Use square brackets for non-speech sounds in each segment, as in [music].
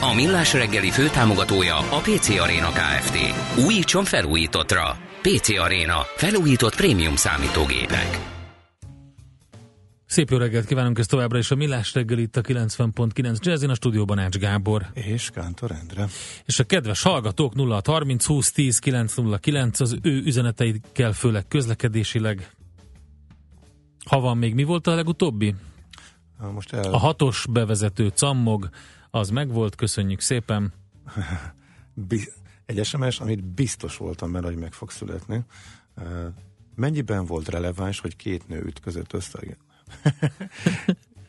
A Millás reggeli főtámogatója a PC Arena Kft. Újítson felújítottra. PC Arena. Felújított prémium számítógépek. Szép jó reggelt kívánunk, ez továbbra is a Millás reggel itt a 90.9 Jazzin, a stúdióban Ács Gábor. És Kántor Endre. És a kedves hallgatók 0 30 20 10 909 az ő üzeneteikkel, főleg közlekedésileg. Ha van még, mi volt a legutóbbi? Most el... A hatos bevezető cammog, az megvolt, köszönjük szépen. [laughs] Egy SMS, amit biztos voltam benne, hogy meg fog születni. Mennyiben volt releváns, hogy két nő ütközött össze?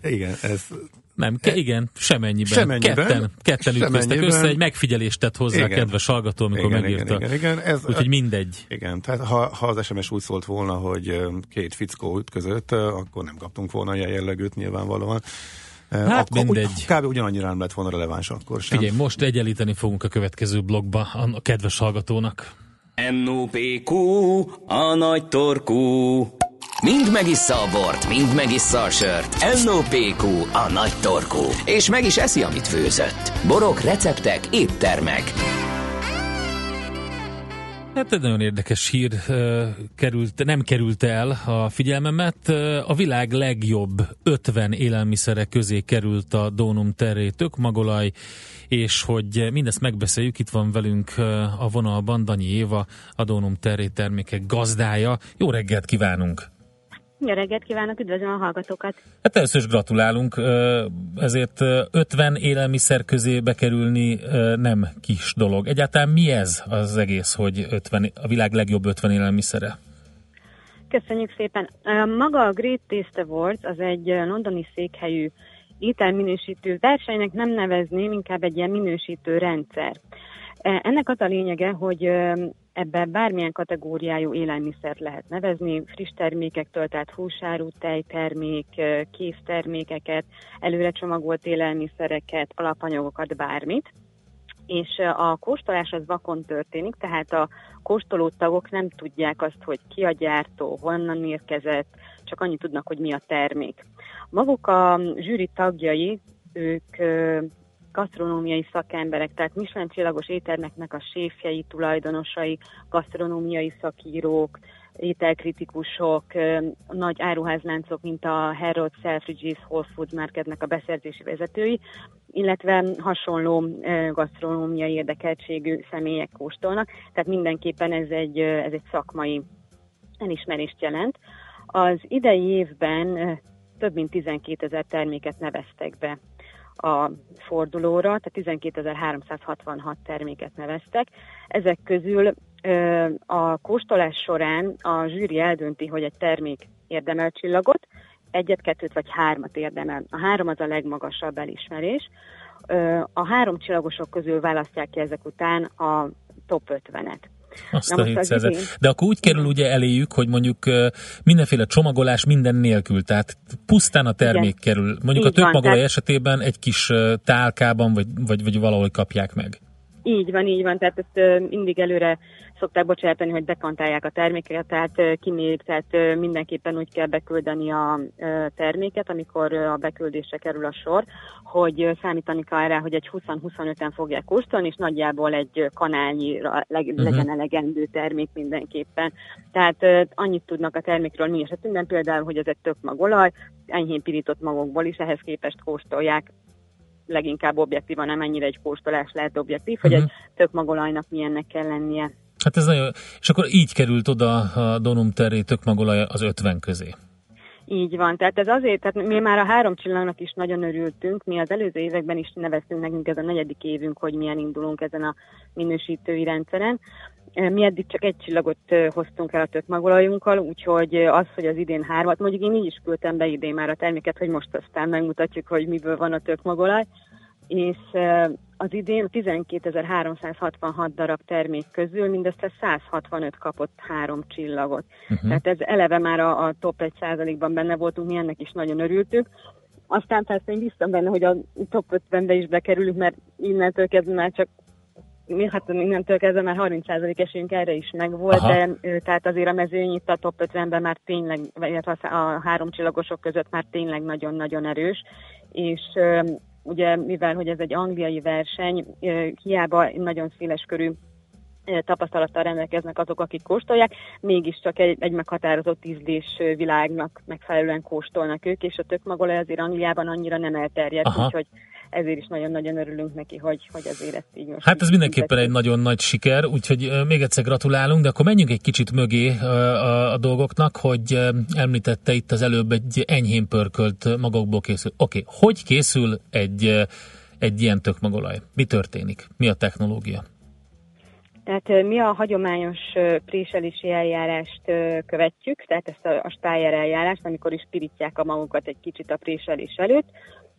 igen, [laughs] ez... Nem, ke- igen, semennyiben. semennyiben ketten, ketten ütköztek össze, egy megfigyelést tett hozzá igen. a kedves hallgató, amikor igen, megírta. Igen, igen, igen. Ez, Úgyhogy mindegy. Igen, tehát ha, ha az SMS úgy szólt volna, hogy két fickó ütközött, akkor nem kaptunk volna ilyen jellegűt nyilvánvalóan. Hát akkor mindegy. Kb. ugyanannyira nem lett volna releváns akkor sem. Figyelj, most egyenlíteni fogunk a következő blogba a kedves hallgatónak. NOPQ, a nagy torkú. Mind megissza a bort, mind megissza a sört. NOPQ, a nagy torkú. És meg is eszi, amit főzött. Borok, receptek, éttermek. Hát egy nagyon érdekes hír került, nem került el a figyelmemet. A világ legjobb 50 élelmiszere közé került a Donum Terré tökmagolaj, és hogy mindezt megbeszéljük, itt van velünk a vonalban Danyi Éva, a Donum Terré termékek gazdája. Jó reggelt kívánunk! Jó reggelt kívánok, üdvözlöm a hallgatókat! Hát először is gratulálunk, ezért 50 élelmiszer közé bekerülni nem kis dolog. Egyáltalán mi ez az egész, hogy 50, a világ legjobb 50 élelmiszere? Köszönjük szépen! Maga a Great Taste Awards az egy londoni székhelyű ételminősítő versenynek nem nevezném, inkább egy ilyen minősítő rendszer. Ennek az a lényege, hogy Ebben bármilyen kategóriájú élelmiszert lehet nevezni, friss termékektől, tehát húsáru, tejtermék, késztermékeket, előre csomagolt élelmiszereket, alapanyagokat, bármit és a kóstolás az vakon történik, tehát a kóstoló tagok nem tudják azt, hogy ki a gyártó, honnan érkezett, csak annyit tudnak, hogy mi a termék. Maguk a zsűri tagjai, ők gasztronómiai szakemberek, tehát Michelin csillagos éttermeknek a séfjei, tulajdonosai, gasztronómiai szakírók, ételkritikusok, nagy áruházláncok, mint a Harold Selfridges Whole Foods Marketnek a beszerzési vezetői, illetve hasonló gasztronómiai érdekeltségű személyek kóstolnak, tehát mindenképpen ez egy, ez egy szakmai elismerést jelent. Az idei évben több mint 12 ezer terméket neveztek be a fordulóra, tehát 12.366 terméket neveztek. Ezek közül a kóstolás során a zsűri eldönti, hogy egy termék érdemel csillagot, egyet, kettőt vagy hármat érdemel. A három az a legmagasabb elismerés. A három csillagosok közül választják ki ezek után a top 50-et. Azt Na a idén... De akkor úgy kerül ugye eléjük, hogy mondjuk mindenféle csomagolás minden nélkül, tehát pusztán a termék Igen. kerül. Mondjuk Így a több magolaj tehát... esetében egy kis tálkában, vagy, vagy, vagy valahol kapják meg. Így van, így van, tehát ezt mindig előre szokták bocsátani, hogy dekantálják a termékeket, tehát kimérik, tehát mindenképpen úgy kell beküldeni a terméket, amikor a beküldésre kerül a sor, hogy számítani kell rá, hogy egy 20-25-en fogják kóstolni, és nagyjából egy kanálnyira uh-huh. legyen elegendő termék mindenképpen. Tehát annyit tudnak a termékről mi esetünkben, például, hogy ez egy tök magolaj, enyhén pirított magokból is, ehhez képest kóstolják leginkább objektívan, nem ennyire egy kóstolás lehet objektív, uh-huh. hogy egy mhm. tök magolajnak milyennek kell lennie. Hát ez nagyon, és akkor így került oda a Donum Terré tök magolaj az 50 közé. Így van, tehát ez azért, tehát mi már a három csillagnak is nagyon örültünk, mi az előző években is neveztünk nekünk, ez a negyedik évünk, hogy milyen indulunk ezen a minősítői rendszeren. Mi eddig csak egy csillagot hoztunk el a tök magolajunkkal, úgyhogy az, hogy az idén hármat, mondjuk én így is küldtem be idén már a terméket, hogy most aztán megmutatjuk, hogy miből van a tök magolaj. És az idén 12.366 darab termék közül mindössze 165 kapott három csillagot. Uh-huh. Tehát ez eleve már a, a top 1%-ban benne voltunk, mi ennek is nagyon örültük. Aztán persze én biztos benne, hogy a top 50-be is bekerülünk, mert innentől kezdve már csak mi hát innentől kezdve már 30% esélyünk erre is megvolt, Aha. de tehát azért a mezőny itt a top 50-ben már tényleg, illetve a három csillagosok között már tényleg nagyon-nagyon erős, és ugye mivel, hogy ez egy angliai verseny, hiába nagyon széles körű tapasztalattal rendelkeznek azok, akik kóstolják, mégiscsak egy, egy meghatározott ízlés világnak megfelelően kóstolnak ők, és a tökmagolaj azért Angliában annyira nem elterjedt, Aha. úgyhogy ezért is nagyon-nagyon örülünk neki, hogy, hogy azért ezt így most... Hát ez mindenképpen egy nagyon nagy siker, úgyhogy még egyszer gratulálunk, de akkor menjünk egy kicsit mögé a, a, a dolgoknak, hogy említette itt az előbb egy enyhén pörkölt magokból készül. Oké, okay. hogy készül egy, egy ilyen tökmagolaj? Mi történik? Mi a technológia? Tehát mi a hagyományos préselési eljárást követjük, tehát ezt a, a stájer eljárást, amikor is pirítják a magukat egy kicsit a préselés előtt.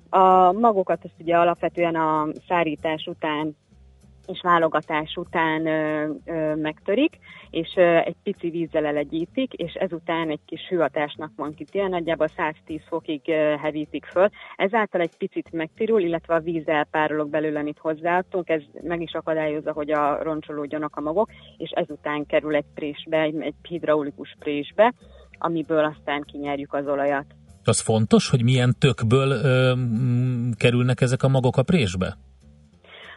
A magokat ezt ugye alapvetően a szárítás után és válogatás után ö, ö, megtörik, és ö, egy pici vízzel elegyítik, és ezután egy kis hőhatásnak van kitéve, nagyjából 110 fokig ö, hevítik föl. Ezáltal egy picit megtirul, illetve a víz elpárolog belőle, amit hozzáadtunk, ez meg is akadályozza, hogy a roncsolódjanak a magok, és ezután kerül egy présbe, egy, egy hidraulikus présbe, amiből aztán kinyerjük az olajat. Az fontos, hogy milyen tökből ö, kerülnek ezek a magok a présbe?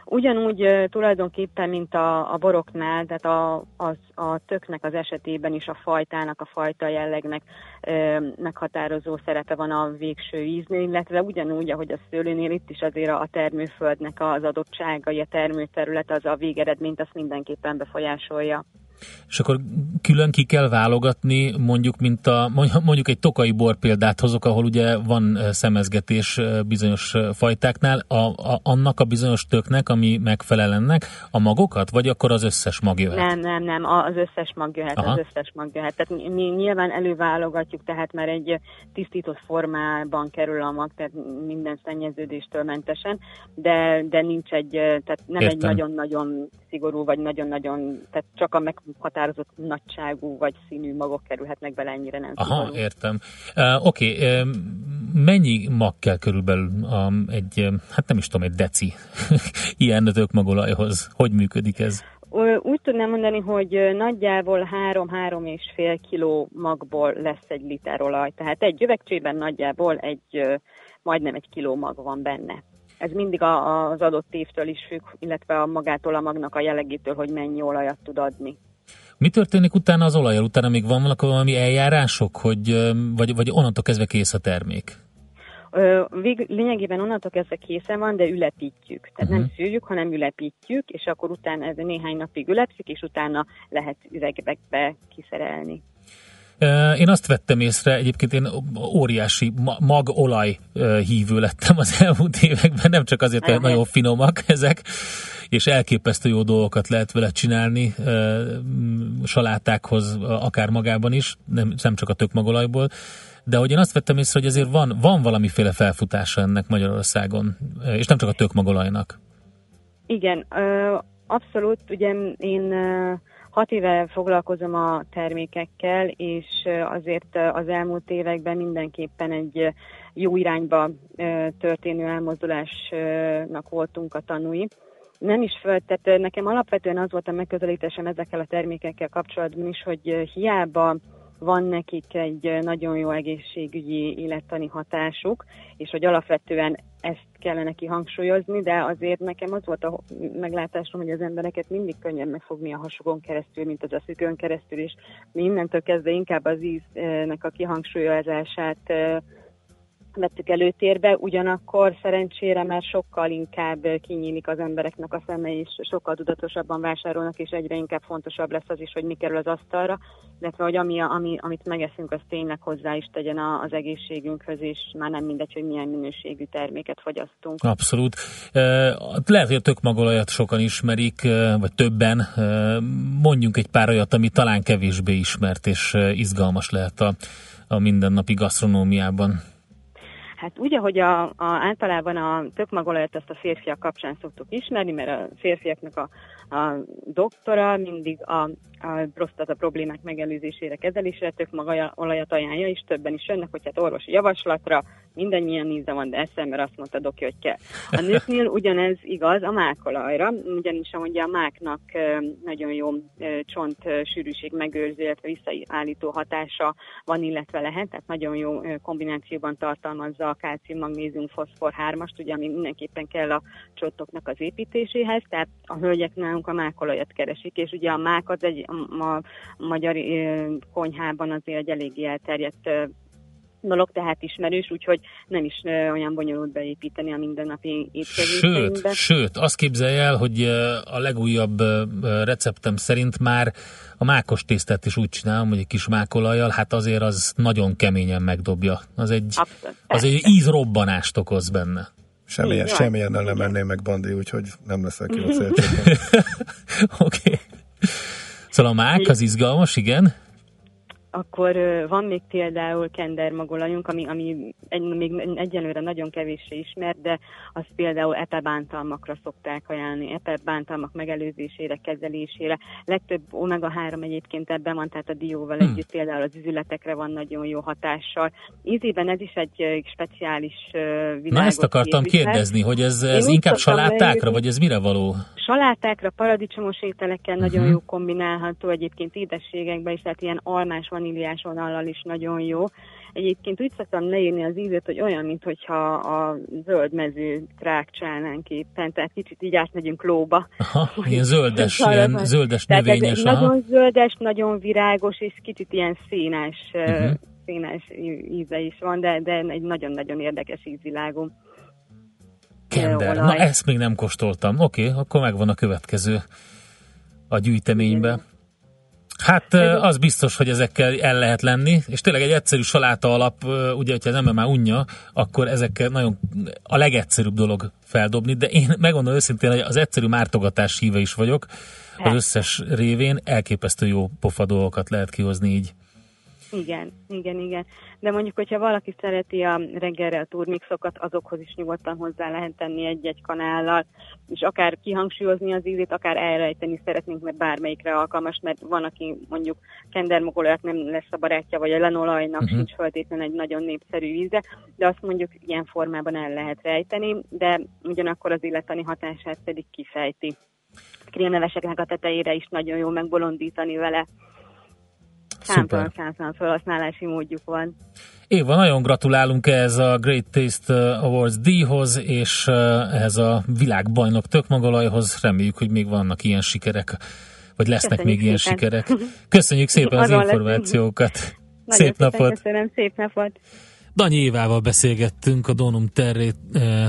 Ugyanúgy tulajdonképpen, mint a, a boroknál, tehát a, az, a töknek az esetében is a fajtának, a fajta jellegnek ö, meghatározó szerepe van a végső íznél, illetve ugyanúgy, ahogy a szőlőnél itt is azért a termőföldnek az adottságai, a termőterület, az a végeredményt azt mindenképpen befolyásolja és akkor külön ki kell válogatni, mondjuk, mint a, mondjuk egy tokai bor példát hozok, ahol ugye van szemezgetés bizonyos fajtáknál, a, a, annak a bizonyos töknek, ami megfelel ennek, a magokat, vagy akkor az összes mag jöhet? Nem, nem, nem, az összes mag jöhet, Aha. az összes mag jöhet. Tehát mi nyilván előválogatjuk, tehát már egy tisztított formában kerül a mag, tehát minden szennyeződéstől mentesen, de, de nincs egy, tehát nem Értem. egy nagyon-nagyon szigorú, vagy nagyon-nagyon, tehát csak a meg határozott nagyságú vagy színű magok kerülhetnek bele, ennyire nem Aha, szigorú. értem. Uh, Oké, okay. uh, mennyi mag kell körülbelül um, egy, hát nem is tudom, egy deci [laughs] ilyen tökmagolajhoz? Hogy működik ez? Úgy tudnám mondani, hogy nagyjából 3-3 és fél kiló magból lesz egy liter olaj. Tehát egy üvegcsében nagyjából egy, majdnem egy kiló mag van benne. Ez mindig a, az adott évtől is függ, illetve a magától a magnak a jellegétől, hogy mennyi olajat tud adni. Mi történik utána az olajjal? Utána még van valami eljárások, hogy, vagy, vagy onnantól kezdve kész a termék? Vég, lényegében onnantól kezdve készen van, de ülepítjük. Tehát uh-huh. nem mhm. szűrjük, hanem ülepítjük, és akkor utána ez néhány napig ülepszik, és utána lehet üvegekbe kiszerelni. Én azt vettem észre, egyébként én óriási magolaj hívő lettem az elmúlt években, nem csak azért, mert nagyon finomak ezek, és elképesztő jó dolgokat lehet vele csinálni, salátákhoz akár magában is, nem, nem csak a tökmagolajból, de hogy én azt vettem észre, hogy azért van, van valamiféle felfutása ennek Magyarországon, és nem csak a tökmagolajnak. Igen, abszolút, ugye én Hat éve foglalkozom a termékekkel, és azért az elmúlt években mindenképpen egy jó irányba történő elmozdulásnak voltunk a tanúi. Nem is föl, tehát nekem alapvetően az volt a megközelítésem ezekkel a termékekkel kapcsolatban is, hogy hiába van nekik egy nagyon jó egészségügyi élettani hatásuk, és hogy alapvetően ezt kellene kihangsúlyozni, de azért nekem az volt a meglátásom, hogy az embereket mindig könnyebb megfogni a hasukon keresztül, mint az a szükön keresztül, és mi innentől kezdve inkább az íznek a kihangsúlyozását vettük előtérbe, ugyanakkor szerencsére már sokkal inkább kinyílik az embereknek a szeme, és sokkal tudatosabban vásárolnak, és egyre inkább fontosabb lesz az is, hogy mi kerül az asztalra, illetve hogy ami, ami, amit megeszünk, az tényleg hozzá is tegyen az egészségünkhöz, és már nem mindegy, hogy milyen minőségű terméket fogyasztunk. Abszolút. Lehet, hogy a tökmagolajat sokan ismerik, vagy többen. Mondjunk egy pár olyat, ami talán kevésbé ismert, és izgalmas lehet a, a mindennapi gasztronómiában. Hát úgy, ahogy a, a, általában a tökmagolajat azt a férfiak kapcsán szoktuk ismerni, mert a férfiaknak a, a doktora mindig a, a prostata problémák megelőzésére, kezelésére tökmagolajat ajánlja, és többen is jönnek, hogy hát orvosi javaslatra mindannyian íze van, de eszem, mert azt mondta doki, hogy kell. A nőknél ugyanez igaz a mákolajra, ugyanis ahogy a máknak nagyon jó csont sűrűség megőrző, visszaállító hatása van, illetve lehet, tehát nagyon jó kombinációban tartalmazza a kalcium, magnézium, foszfor 3-ast, ugye, ami mindenképpen kell a csontoknak az építéséhez, tehát a hölgyek nálunk a mákolajat keresik, és ugye a mák az egy a, magyar konyhában azért egy eléggé elterjedt dolog, tehát ismerős, úgyhogy nem is olyan bonyolult beépíteni a mindennapi étkezéseinkbe. Sőt, sőt, azt képzelj el, hogy a legújabb receptem szerint már a mákos tésztát is úgy csinálom, hogy egy kis mákolajjal, hát azért az nagyon keményen megdobja. Az egy, Abszolút, az egy ízrobbanást okoz benne. Semmilyen, semmilyen nem menném meg, Bandi, úgyhogy nem leszel ki a Oké. okay. Szóval a mák az izgalmas, igen? Akkor van még például kendermagolajunk, ami, ami egy, még egyelőre nagyon kevéssé ismert, de azt például epebántalmakra szokták ajánlani, epebántalmak megelőzésére, kezelésére. Legtöbb omega-3 egyébként ebben van, tehát a dióval hmm. együtt például az üzületekre van nagyon jó hatással. Ízében ez is egy speciális világot Na ezt akartam kérdezni, hogy ez, ez inkább salátákra, vagy ez mire való? Salátákra, paradicsomos ételekkel uh-huh. nagyon jó kombinálható, egyébként édességekben is, tehát ilyen almás vaníliás vonallal is nagyon jó. Egyébként úgy szoktam leírni az ízét, hogy olyan, mintha a zöld mező trákcsálnánk éppen, tehát kicsit így átmegyünk lóba. Aha, [laughs] ilyen zöldes, ilyen zöldes növényes. Tehát nagyon zöldes, nagyon virágos, és kicsit ilyen színes, uh-huh. színes íze is van, de, de egy nagyon-nagyon érdekes ízvilágú. Kender. Na ezt még nem kóstoltam. Oké, okay, akkor megvan a következő a gyűjteménybe. Hát az biztos, hogy ezekkel el lehet lenni, és tényleg egy egyszerű saláta alap, ugye, hogyha az ember már unja, akkor ezekkel nagyon a legegyszerűbb dolog feldobni, de én [laughs] megmondom őszintén, hogy az egyszerű mártogatás híve is vagyok, az összes révén elképesztő jó pofa dolgokat lehet kihozni így. Igen, igen, igen. De mondjuk, hogyha valaki szereti a reggelre a turmixokat, azokhoz is nyugodtan hozzá lehet tenni egy-egy kanállal, és akár kihangsúlyozni az ízét, akár elrejteni szeretnénk, mert bármelyikre alkalmas, mert van, aki mondjuk kendermogolajat nem lesz a barátja, vagy a lenolajnak uh-huh. sincs feltétlenül egy nagyon népszerű íze, de azt mondjuk ilyen formában el lehet rejteni, de ugyanakkor az illetani hatását pedig kifejti. Krémleveseknek a tetejére is nagyon jó megbolondítani vele számtalan számtalan felhasználási módjuk van. Éva, nagyon gratulálunk ehhez a Great Taste Awards díjhoz, és eh, ehhez a világbajnok tökmagolajhoz. Reméljük, hogy még vannak ilyen sikerek, vagy lesznek Köszönjük még szépen. ilyen sikerek. Köszönjük szépen az információkat. Nagyon szép napot! Köszönöm, szép napot! Danyi Évával beszélgettünk a Donum Terré eh,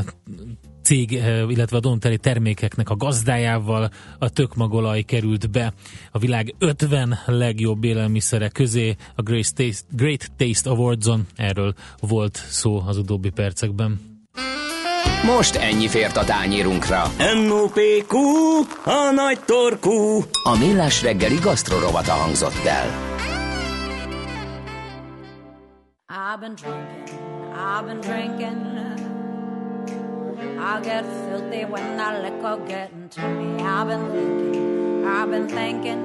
cég, eh, illetve a Donteri termékeknek a gazdájával a tökmagolaj került be a világ 50 legjobb élelmiszere közé a Great Taste, Great Taste Awards-on. Erről volt szó az utóbbi percekben. Most ennyi fért a tányírunkra. M.O.P.Q. A nagy torkú. A millás reggeli gasztrorovata hangzott el. I've been drinking, I've been drinking I get filthy when that liquor get into me. I've been thinking, I've been thinking.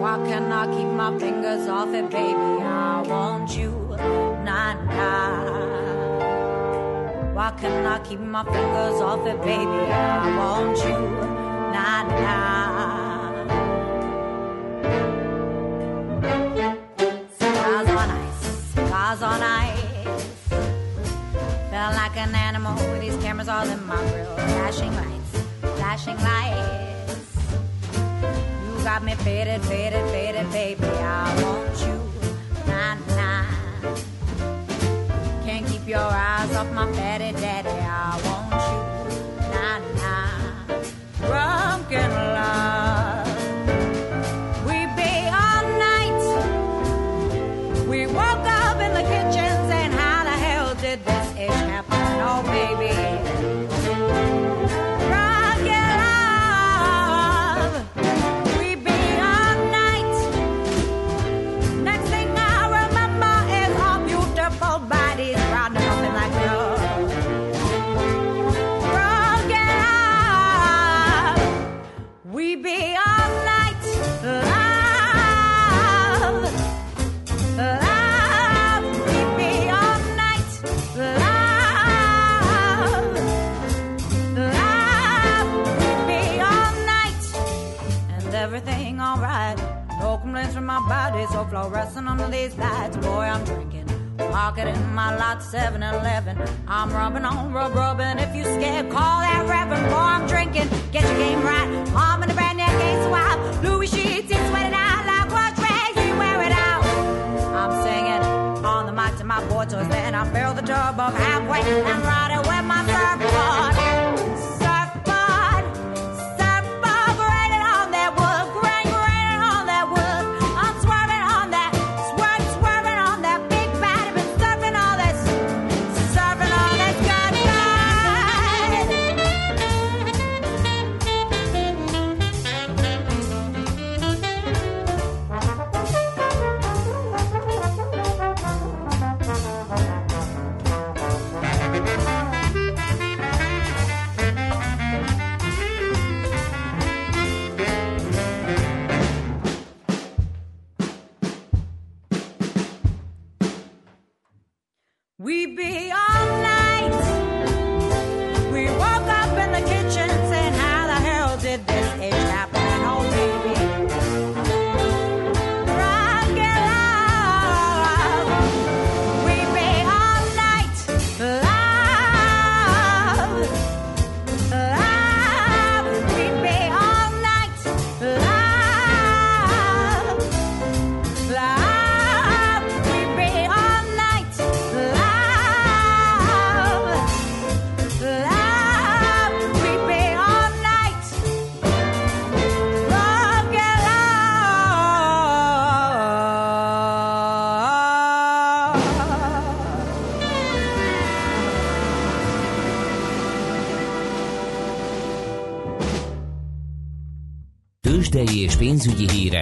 Why can't I keep my fingers off it, baby? I want you, nah, nah. Why can't I keep my fingers off it, baby? I want you, nah, nah. With these cameras all in my grill. Flashing lights, flashing lights. You got me faded, faded, faded, baby. I want you, nah, nah. Can't keep your eyes off my fatty daddy. I want body, so fluorescent under these lights. Boy, I'm drinking. Pocket in my lot 7 Eleven. I'm rubbing on rub rubbing. If you scared, call that reverend. Boy, I'm drinking. Get your game right. Mom in the brand new case wild. Louis sheets, it's sweating out like what you wear it out. I'm singing on the mic to my boy toys. Then I fill the tub up halfway and ride it with my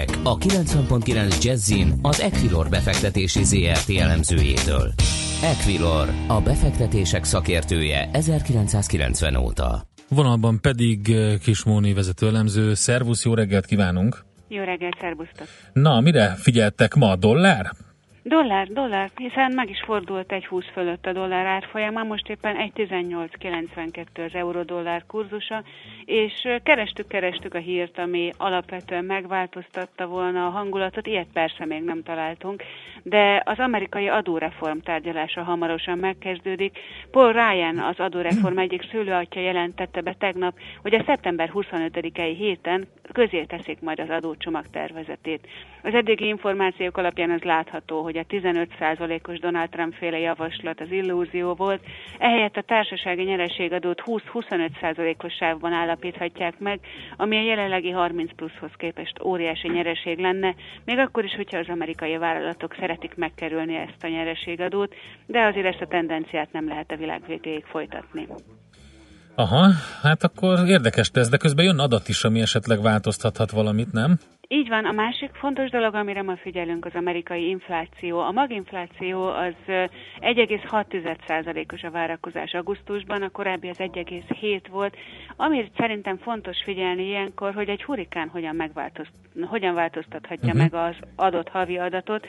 hírek a 90.9 Jazzin az Equilor befektetési ZRT elemzőjétől. Equilor, a befektetések szakértője 1990 óta. Vonalban pedig eh, Kismóni vezető elemző. Szervusz, jó reggelt kívánunk! Jó reggelt, szervusztok! Na, mire figyeltek ma? Dollár? Dollár, dollár, hiszen meg is fordult egy 20 fölött a dollár árfolyama, most éppen egy 18,92 az euró-dollár kurzusa, és kerestük, kerestük a hírt, ami alapvetően megváltoztatta volna a hangulatot, ilyet persze még nem találtunk, de az amerikai adóreform tárgyalása hamarosan megkezdődik. Paul Ryan, az adóreform egyik szülőatja jelentette be tegnap, hogy a szeptember 25-i héten közé teszik majd az adócsomag tervezetét. Az eddigi információk alapján az látható, hogy a 15%-os Donald Trump féle javaslat az illúzió volt, ehelyett a társasági nyereségadót 20-25%-os sávban állapíthatják meg, ami a jelenlegi 30 pluszhoz képest óriási nyereség lenne, még akkor is, hogyha az amerikai vállalatok szeretik megkerülni ezt a nyereségadót, de azért ezt a tendenciát nem lehet a világ végéig folytatni. Aha, hát akkor érdekes ez, de közben jön adat is, ami esetleg változtathat valamit, nem? Így van, a másik fontos dolog, amire ma figyelünk, az amerikai infláció. A maginfláció az 1,6%-os a várakozás augusztusban, a korábbi az 1,7 volt. Amit szerintem fontos figyelni ilyenkor, hogy egy hurikán hogyan, megváltozt, hogyan változtathatja uh-huh. meg az adott havi adatot.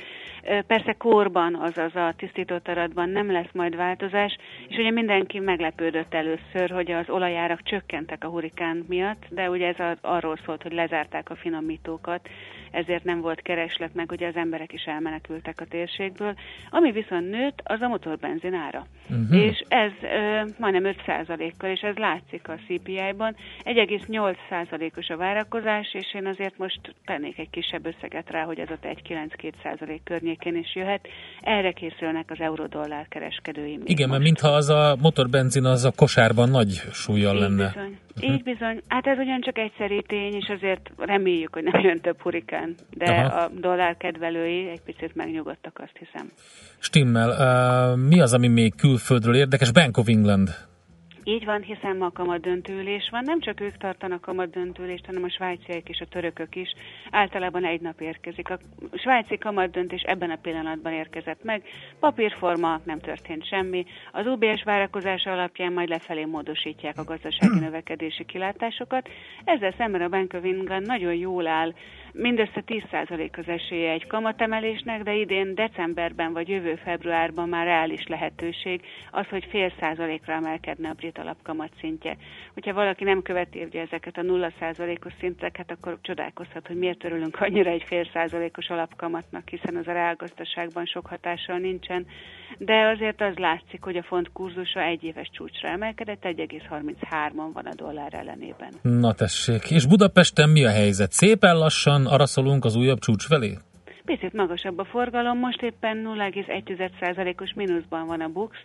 Persze korban, azaz a tisztított adatban nem lesz majd változás, és ugye mindenki meglepődött először, hogy az olajárak csökkentek a hurikán miatt, de ugye ez arról szólt, hogy lezárták a finomítókat, ezért nem volt kereslet, meg ugye az emberek is elmenekültek a térségből. Ami viszont nőtt, az a motorbenzin ára. Uh-huh. És ez ö, majdnem 5%-kal, és ez látszik a CPI-ban. 1,8%-os a várakozás, és én azért most tennék egy kisebb összeget rá, hogy ez ott 1,92% környékén is jöhet. Erre készülnek az euró-dollár kereskedői. Igen, mert mintha az a motorbenzin az a kosárban nagy súlyjal lenne. Bizony. Így bizony. Hát ez ugyancsak egyszerű tény, és azért reméljük, hogy nem jön több hurikán. De Aha. a dollár kedvelői egy picit megnyugodtak, azt hiszem. Stimmel. Uh, mi az, ami még külföldről érdekes? Bank of England. Így van, hiszen ma kamadöntőülés van. Nem csak ők tartanak kamadöntőülést, hanem a svájciak és a törökök is. Általában egy nap érkezik. A svájci kamadöntés ebben a pillanatban érkezett meg. Papírforma, nem történt semmi. Az UBS várakozása alapján majd lefelé módosítják a gazdasági növekedési kilátásokat. Ezzel szemben a Bank of England nagyon jól áll Mindössze 10% az esélye egy kamatemelésnek, de idén decemberben vagy jövő februárban már reális lehetőség az, hogy fél százalékra emelkedne a brit alapkamat szintje. Hogyha valaki nem követi ugye ezeket a 0%-os szinteket, akkor csodálkozhat, hogy miért örülünk annyira egy fél százalékos alapkamatnak, hiszen az a reálgazdaságban sok hatással nincsen. De azért az látszik, hogy a font kurzusa egy éves csúcsra emelkedett, 1,33-on van a dollár ellenében. Na tessék, és Budapesten mi a helyzet? Szépen lassan lassan araszolunk az újabb csúcs felé? Picit magasabb a forgalom, most éppen 0,1%-os mínuszban van a BUX,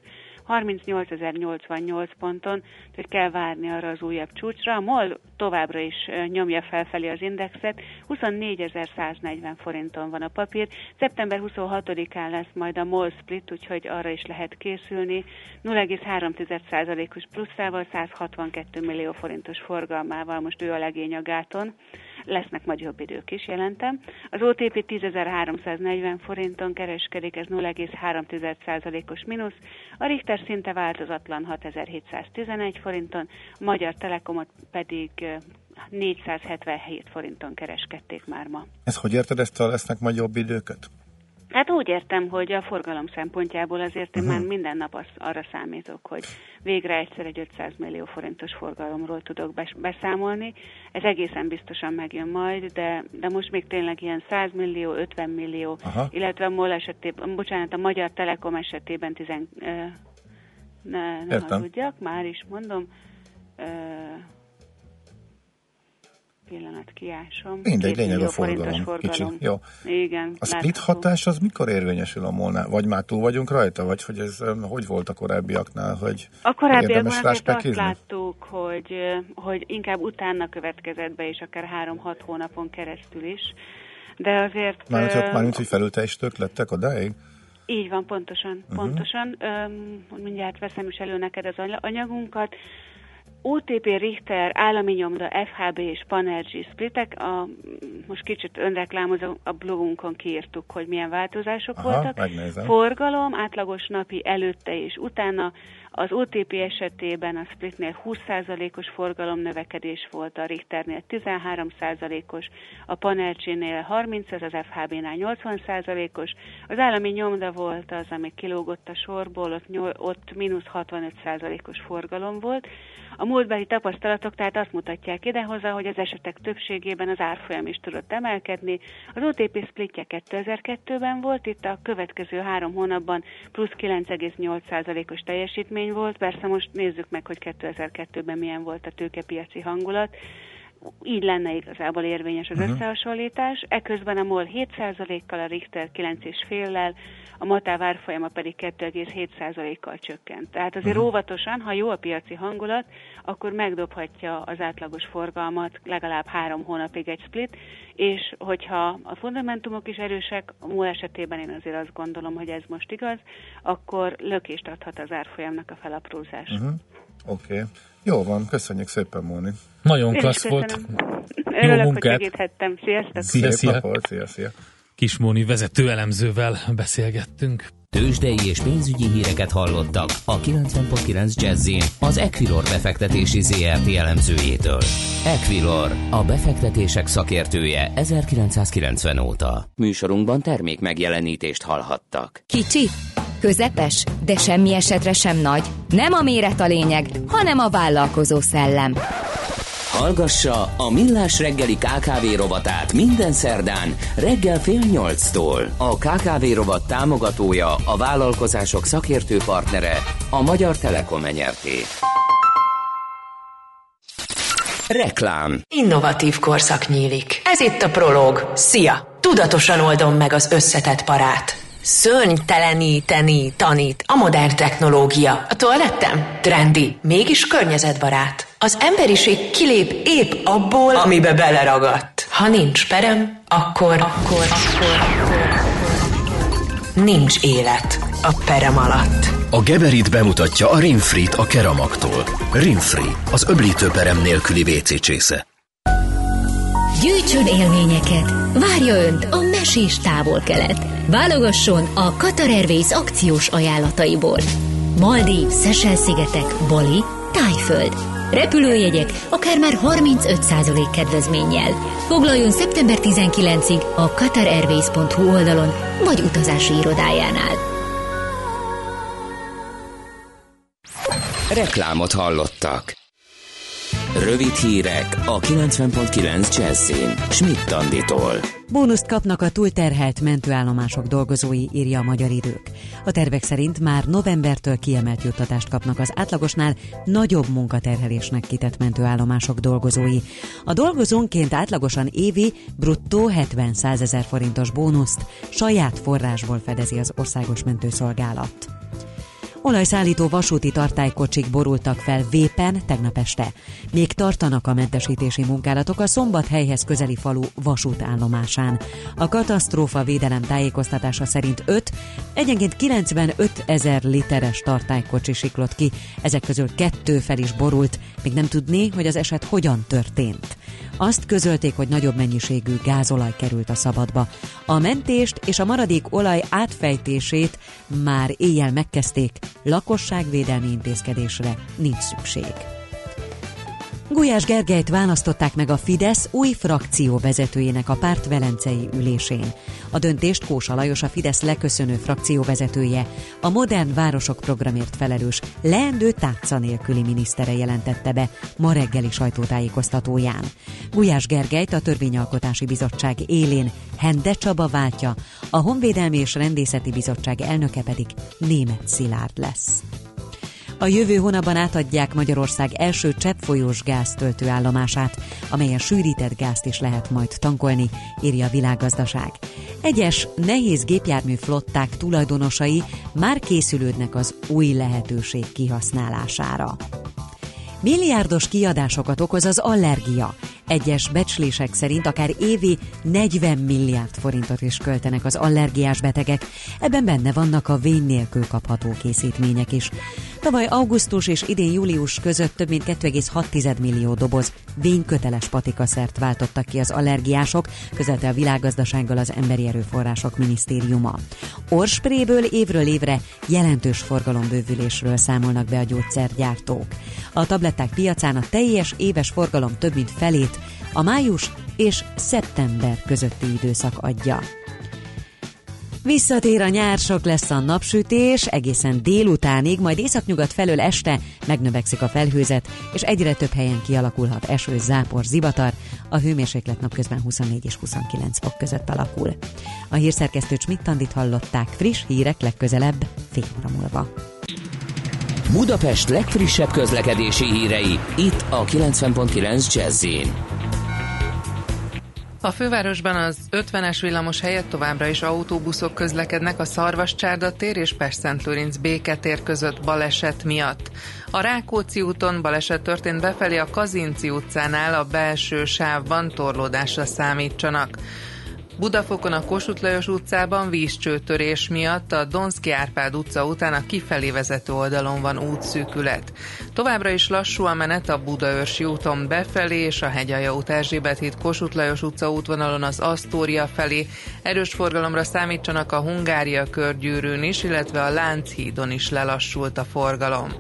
38.088 ponton, hogy kell várni arra az újabb csúcsra. A MOL továbbra is nyomja felfelé az indexet, 24.140 forinton van a papír. Szeptember 26-án lesz majd a MOL split, úgyhogy arra is lehet készülni. 0,3%-os pluszával, 162 millió forintos forgalmával, most ő a legény a gáton lesznek majd jobb idők is, jelentem. Az OTP 10.340 forinton kereskedik, ez 0,3%-os mínusz, a Richter szinte változatlan 6711 forinton, a Magyar Telekomot pedig 477 forinton kereskedték már ma. Ez hogy érted, ezt lesznek majd jobb időket? Hát úgy értem, hogy a forgalom szempontjából azért én uh-huh. már minden nap az, arra számítok, hogy végre egyszer egy 500 millió forintos forgalomról tudok beszámolni. Ez egészen biztosan megjön majd, de, de most még tényleg ilyen 100 millió, 50 millió, Aha. illetve a MOL esetében, bocsánat, a Magyar Telekom esetében 10, ne, ne hazudjak, már is mondom, pillanat kiásom. Mindegy, lényeg a forgalom. forgalom. Kicsit, jó. Igen. A split hatás az mikor érvényesül a molnál? Vagy már túl vagyunk rajta? Vagy hogy ez hogy volt a korábbiaknál? Hogy a korábbiaknál azt láttuk, hogy, hogy inkább utána következett be, és akár három-hat hónapon keresztül is. De azért... Már, hogy, már mint, hogy felülteljesítők lettek odáig? Így van, pontosan, uh-huh. pontosan. Öm, mindjárt veszem is elő neked az anyagunkat. OTP Richter, állami nyomda, FHB és Panergy splitek, a, most kicsit önreklámozom, a blogunkon kiírtuk, hogy milyen változások Aha, voltak. Megnézem. Forgalom, átlagos napi előtte és utána, az OTP esetében a splitnél 20%-os forgalom növekedés volt, a Richternél 13%-os, a Panergy-nél 30, az FHB-nál 80%-os, az állami nyomda volt az, ami kilógott a sorból, ott, ott mínusz 65%-os forgalom volt, a múltbeli tapasztalatok tehát azt mutatják idehoza, hogy az esetek többségében az árfolyam is tudott emelkedni. Az OTP splitje 2002-ben volt, itt a következő három hónapban plusz 9,8%-os teljesítmény volt. Persze most nézzük meg, hogy 2002-ben milyen volt a tőkepiaci hangulat így lenne igazából érvényes az uh-huh. összehasonlítás. Eközben a MOL 7%-kal, a Richter 9,5-lel, a Matá árfolyama pedig 2,7%-kal csökkent. Tehát azért uh-huh. óvatosan, ha jó a piaci hangulat, akkor megdobhatja az átlagos forgalmat legalább három hónapig egy split, és hogyha a fundamentumok is erősek, a MOL esetében én azért azt gondolom, hogy ez most igaz, akkor lökést adhat az árfolyamnak a felaprózás. Uh-huh. Oké. Okay. Jó van, köszönjük szépen, Móni. Nagyon klassz volt. Jó Örülök, munkát. hogy segíthettem. Sziasztok. Szia, szia. Napot, szia, szia. Kismóni vezető elemzővel beszélgettünk. Tőzsdei és pénzügyi híreket hallottak a 90.9 jazz az Equilor befektetési ZRT elemzőjétől. Equilor, a befektetések szakértője 1990 óta. Műsorunkban termék megjelenítést hallhattak. Kicsi, közepes, de semmi esetre sem nagy. Nem a méret a lényeg, hanem a vállalkozó szellem. Hallgassa a Millás reggeli KKV rovatát minden szerdán reggel fél nyolctól. A KKV rovat támogatója, a vállalkozások szakértő partnere, a Magyar Telekom enyerté. Reklám Innovatív korszak nyílik. Ez itt a Prolog. Szia! Tudatosan oldom meg az összetett parát. Szörnyteleníteni tanít a modern technológia. A toalettem? Trendi, mégis környezetbarát. Az emberiség kilép épp abból, amibe beleragadt. Ha nincs perem, akkor, akkor, akkor, akkor nincs élet a perem alatt. A Geberit bemutatja a Rinfrit a Keramaktól. Rinfri, az öblítőperem nélküli WC csésze. Gyűjtsön élményeket! Várja Önt a mesés távol-kelet. Válogasson a Qatar Airways akciós ajánlataiból. Maldiv, Szesel-szigetek, Bali, Tájföld. Repülőjegyek akár már 35% kedvezménnyel. Foglaljon szeptember 19-ig a qatarairways.hu oldalon vagy utazási irodájánál. Reklámot hallottak. Rövid hírek a 90.9 Jazzin. Schmidt Anditól. Bónuszt kapnak a túlterhelt mentőállomások dolgozói, írja a Magyar Idők. A tervek szerint már novembertől kiemelt juttatást kapnak az átlagosnál nagyobb munkaterhelésnek kitett mentőállomások dolgozói. A dolgozónként átlagosan évi bruttó 70-100 ezer forintos bónuszt saját forrásból fedezi az országos mentőszolgálat. Olajszállító vasúti tartálykocsik borultak fel Vépen tegnap este. Még tartanak a mentesítési munkálatok a szombathelyhez közeli falu vasútállomásán. A katasztrófa védelem tájékoztatása szerint 5, egyenként 95 ezer literes tartálykocsi siklott ki, ezek közül kettő fel is borult, még nem tudni, hogy az eset hogyan történt. Azt közölték, hogy nagyobb mennyiségű gázolaj került a szabadba. A mentést és a maradék olaj átfejtését már éjjel megkezdték, lakosságvédelmi intézkedésre nincs szükség. Gulyás Gergelyt választották meg a Fidesz új frakció vezetőjének a párt velencei ülésén. A döntést Kósa Lajos a Fidesz leköszönő frakció vezetője, a Modern Városok programért felelős, leendő tátca nélküli minisztere jelentette be ma reggeli sajtótájékoztatóján. Gulyás Gergelyt a Törvényalkotási Bizottság élén Hende Csaba váltja, a Honvédelmi és Rendészeti Bizottság elnöke pedig Német Szilárd lesz. A jövő hónapban átadják Magyarország első cseppfolyós gáztöltőállomását, amelyen sűrített gázt is lehet majd tankolni, írja a világgazdaság. Egyes nehéz gépjármű flották tulajdonosai már készülődnek az új lehetőség kihasználására. Milliárdos kiadásokat okoz az allergia. Egyes becslések szerint akár évi 40 milliárd forintot is költenek az allergiás betegek, ebben benne vannak a vény nélkül kapható készítmények is. Tavaly augusztus és idén július között több mint 2,6 millió doboz vényköteles patikaszert váltottak ki az allergiások, közölte a világgazdasággal az Emberi Erőforrások Minisztériuma. Orspréből évről évre jelentős forgalombővülésről számolnak be a gyógyszergyártók. A tabletták piacán a teljes éves forgalom több mint felét a május és szeptember közötti időszak adja. Visszatér a nyár, sok lesz a napsütés, egészen délutánig, majd északnyugat felől este megnövekszik a felhőzet, és egyre több helyen kialakulhat eső, zápor, zivatar, a hőmérséklet napközben 24 és 29 fok között alakul. A hírszerkesztő Csmittandit hallották, friss hírek legközelebb, fél óra múlva. Budapest legfrissebb közlekedési hírei, itt a 90.9 jazz a fővárosban az 50-es villamos helyett továbbra is autóbuszok közlekednek a Szarvascsárda tér és Pest-Szent-Lőrinc béketér között baleset miatt. A Rákóczi úton baleset történt befelé a Kazinci utcánál a belső sávban torlódásra számítsanak. Budafokon a Kossuth Lajos utcában vízcsőtörés miatt a Donszki Árpád utca után a kifelé vezető oldalon van útszűkület. Továbbra is lassú a menet a Budaörsi úton befelé és a Hegyalja út Erzsébet híd Kossuth Lajos utca útvonalon az Asztória felé. Erős forgalomra számítsanak a Hungária körgyűrűn is, illetve a Lánchídon is lelassult a forgalom.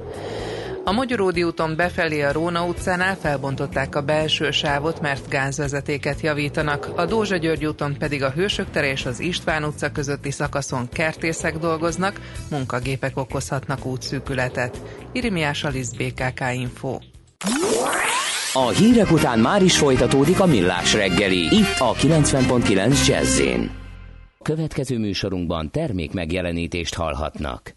A Magyaródi úton befelé a Róna utcánál felbontották a belső sávot, mert gázvezetéket javítanak, a Dózsa György úton pedig a Hősök tere és az István utca közötti szakaszon kertészek dolgoznak, munkagépek okozhatnak útszűkületet. Irimiás Alisz BKK Info. A hírek után már is folytatódik a millás reggeli, itt a 90.9 jazz Következő műsorunkban termék megjelenítést hallhatnak.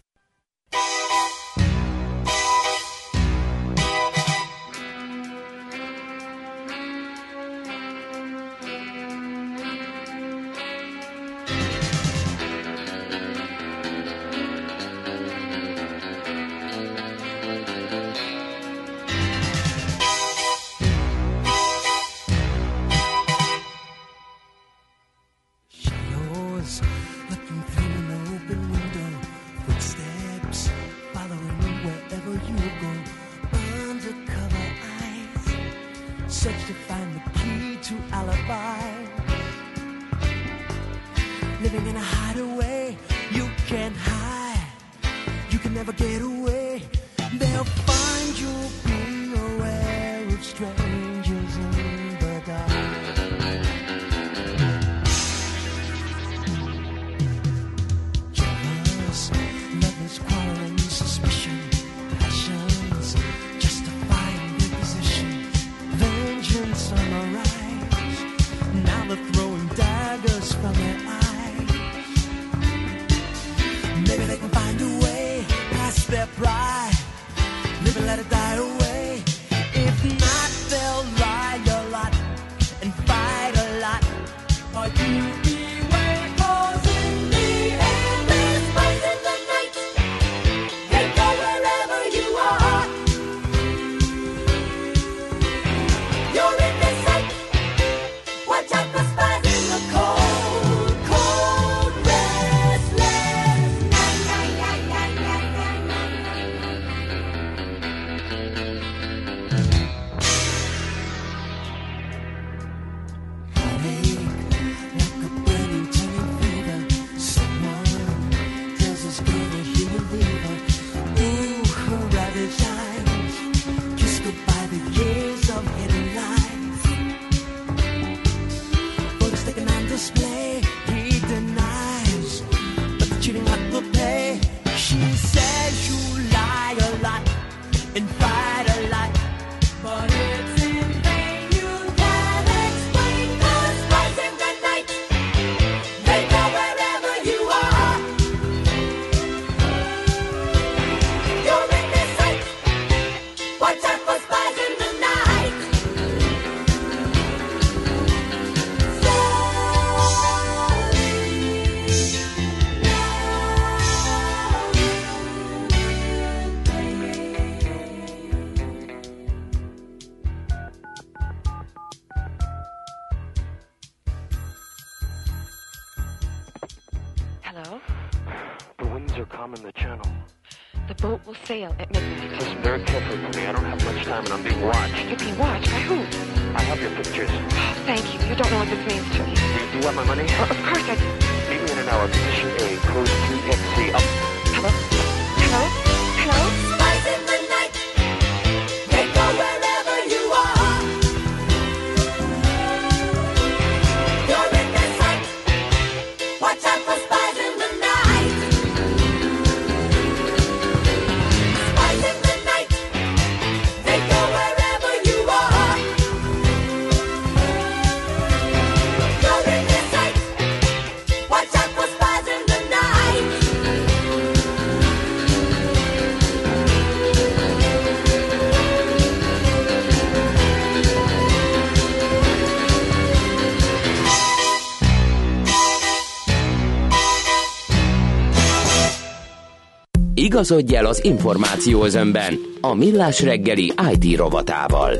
Igazodj el az információ özönben a Millás reggeli IT rovatával.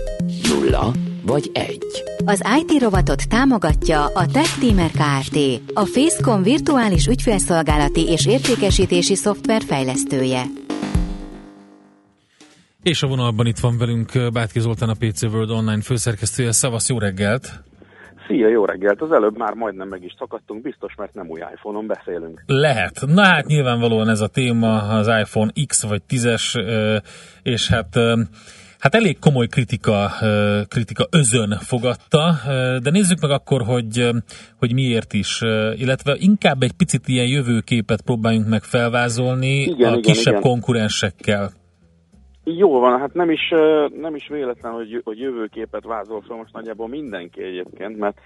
Nulla vagy egy. Az IT rovatot támogatja a Tech Teamer Kft. A Facecom virtuális ügyfélszolgálati és értékesítési szoftver fejlesztője. És a vonalban itt van velünk Bátki Zoltán, a PC World Online főszerkesztője. Szavasz, jó reggelt! Szia, jó reggelt! Az előbb már majdnem meg is szakadtunk, biztos, mert nem új iPhone-on beszélünk. Lehet. Na hát nyilvánvalóan ez a téma az iPhone X vagy 10-es, ö, és hát Hát elég komoly kritika, kritika özön fogadta, de nézzük meg akkor, hogy, hogy miért is, illetve inkább egy picit ilyen jövőképet próbáljunk meg felvázolni Igen, a igen, kisebb igen. konkurensekkel. Jó van, hát nem is, nem is véletlen, hogy, hogy jövőképet vázol fel most nagyjából mindenki egyébként, mert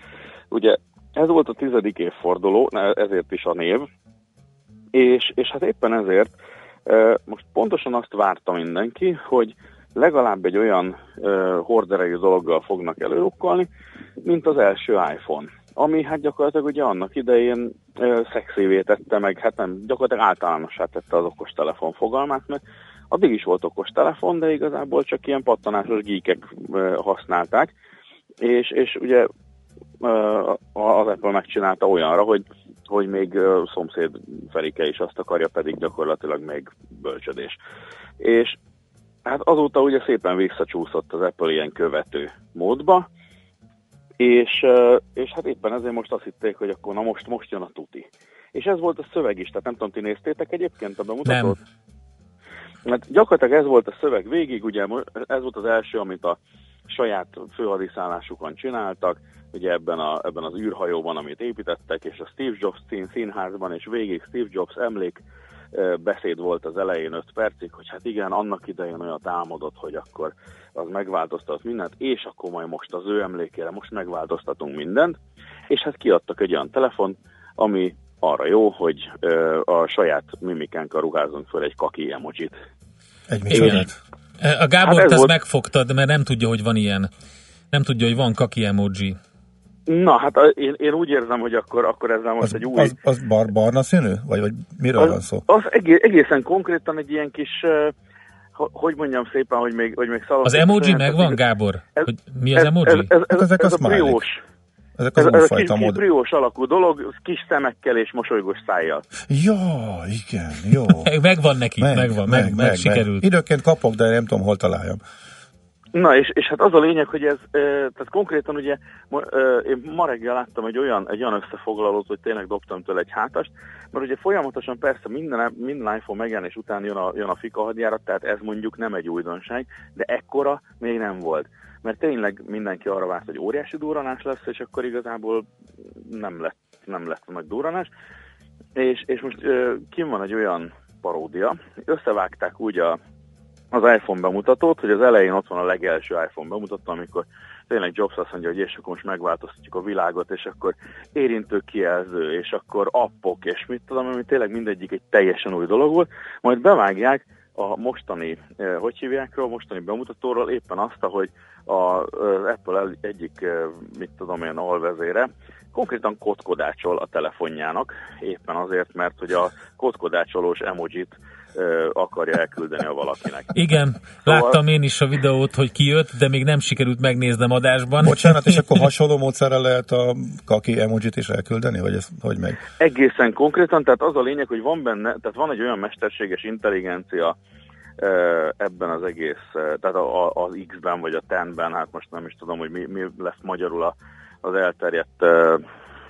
ugye ez volt a tizedik évforduló, ezért is a név, és, és hát éppen ezért most pontosan azt várta mindenki, hogy legalább egy olyan horderejű dologgal fognak előrukkolni, mint az első iPhone. Ami hát gyakorlatilag ugye annak idején ö, tette meg, hát nem, gyakorlatilag általánossá tette az okostelefon fogalmát, mert addig is volt okostelefon, de igazából csak ilyen pattanásos gíkek használták, és, és ugye az Apple megcsinálta olyanra, hogy, hogy még szomszéd Ferike is azt akarja, pedig gyakorlatilag még bölcsödés. És hát azóta ugye szépen visszacsúszott az Apple ilyen követő módba, és, és hát éppen ezért most azt hitték, hogy akkor na most, most jön a tuti. És ez volt a szöveg is, tehát nem tudom, ti néztétek egyébként a bemutatót? Hát gyakorlatilag ez volt a szöveg végig, ugye ez volt az első, amit a saját főhadiszállásukon csináltak, ugye ebben, a, ebben az űrhajóban, amit építettek, és a Steve Jobs szín, színházban, és végig Steve Jobs emlék beszéd volt az elején 5 percig, hogy hát igen, annak idején olyat álmodott, hogy akkor az megváltoztat mindent, és akkor majd most az ő emlékére most megváltoztatunk mindent, és hát kiadtak egy olyan telefon, ami arra jó, hogy ö, a saját mimikánkkal ruházunk föl egy kaki emojit. Egy. E, A Gábor Hát ez ezt volt- megfogtad, mert nem tudja, hogy van ilyen. Nem tudja, hogy van kaki emoji. Na, hát a- én, én úgy érzem, hogy akkor, akkor ezzel most Az, egy új... az, az bar, barna színű? Vagy, vagy miről az, van szó? Az egész, egészen konkrétan egy ilyen kis, hogy mondjam szépen, hogy még, hogy még szalon... Az emoji megvan, Gábor? Hogy mi az emoji? Ez, ez, ez, Hát ezek ez a a smiley. Ezek Ez, az ez a kis, újfajta kis mód. priós alakú dolog, kis szemekkel és mosolygós szájjal. Ja, igen, jó. [laughs] Megvan neki, megvan, meg, meg, sikerült. Időnként kapok, de nem tudom, hol találjam. Na, és, és hát az a lényeg, hogy ez, tehát konkrétan ugye, én ma reggel láttam egy olyan, egy olyan összefoglalót, hogy tényleg dobtam tőle egy hátast, mert ugye folyamatosan persze minden, minden iPhone megjelenés után jön a, jön a fika hadjárat, tehát ez mondjuk nem egy újdonság, de ekkora még nem volt. Mert tényleg mindenki arra várt, hogy óriási durranás lesz, és akkor igazából nem lett, nem lett nagy durranás. És, és most ö, kim van egy olyan paródia, összevágták úgy a, az iPhone bemutatót, hogy az elején ott van a legelső iPhone bemutató, amikor tényleg Jobs azt mondja, hogy és akkor most megváltoztatjuk a világot, és akkor érintő kijelző, és akkor appok, és mit tudom, ami tényleg mindegyik egy teljesen új dolog volt, majd bevágják a mostani, eh, hogy hívják a mostani bemutatóról éppen azt, hogy a, az Apple egyik, eh, mit tudom én, alvezére konkrétan kotkodácsol a telefonjának, éppen azért, mert hogy a kotkodácsolós emojit akarja elküldeni a valakinek. Igen, Szóval- láttam én is a videót, hogy kijött, de még nem sikerült megnéznem adásban. Bocsánat, és akkor hasonló módszerrel lehet a kaki emojit is elküldeni, vagy ez hogy meg? Egészen konkrétan, tehát az a lényeg, hogy van benne, tehát van egy olyan mesterséges intelligencia ebben az egész, tehát az X-ben vagy a Ten-ben, hát most nem is tudom, hogy mi, mi lesz magyarul a, az elterjedt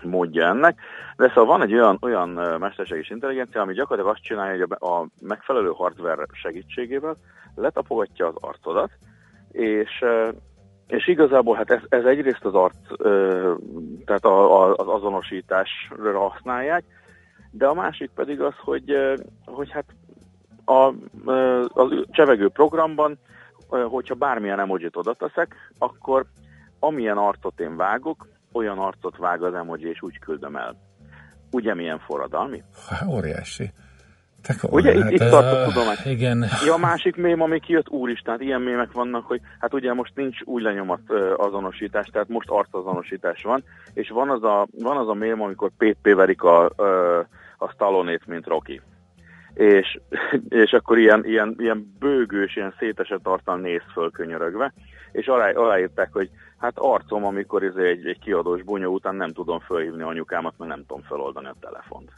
módja ennek, de szóval van egy olyan, olyan mesterséges intelligencia, ami gyakorlatilag azt csinálja, hogy a, a megfelelő hardware segítségével letapogatja az arcodat, és és igazából hát ez, ez egyrészt az arc, tehát a, a, az azonosításra használják, de a másik pedig az, hogy, hogy hát a, az csevegő programban, hogyha bármilyen emojit oda teszek, akkor amilyen arcot én vágok, olyan arcot vág az emoji, és úgy küldöm el. Ugye milyen forradalmi? Há, óriási. Te Ugye itt, itt tart a tudomány. Igen. Ja, a másik mém, ami kijött, úristen, hát ilyen mémek vannak, hogy hát ugye most nincs új lenyomat azonosítás, tehát most arcazonosítás van, és van az a, van az a mém, amikor PP verik a, a Stallone-ét, mint Rocky. És, [laughs] és akkor ilyen, ilyen, ilyen bőgős, ilyen szétesett arccal néz föl könyörögve, és alá, aláírták, hogy hát arcom, amikor ez egy, egy kiadós bunyó után nem tudom fölhívni anyukámat, mert nem tudom feloldani a telefont.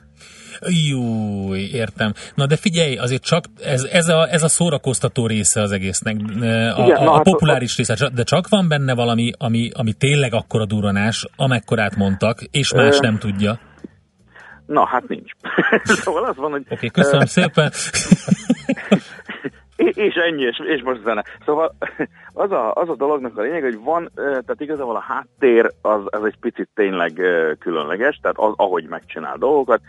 Jó, értem. Na de figyelj, azért csak ez, ez, a, ez a szórakoztató része az egésznek, a, Igen, a, na a hát populáris része, de csak van benne valami, ami, ami tényleg akkora duranás, amekkorát mondtak, és más Ö, nem tudja. Na, hát nincs. [laughs] szóval az van, hogy... Oké, okay, köszönöm szépen. [laughs] És ennyi, és, és most zene. Szóval [laughs] az a, az a dolognak a lényeg, hogy van, tehát igazából a háttér az, az egy picit tényleg különleges, tehát az, ahogy megcsinál dolgokat,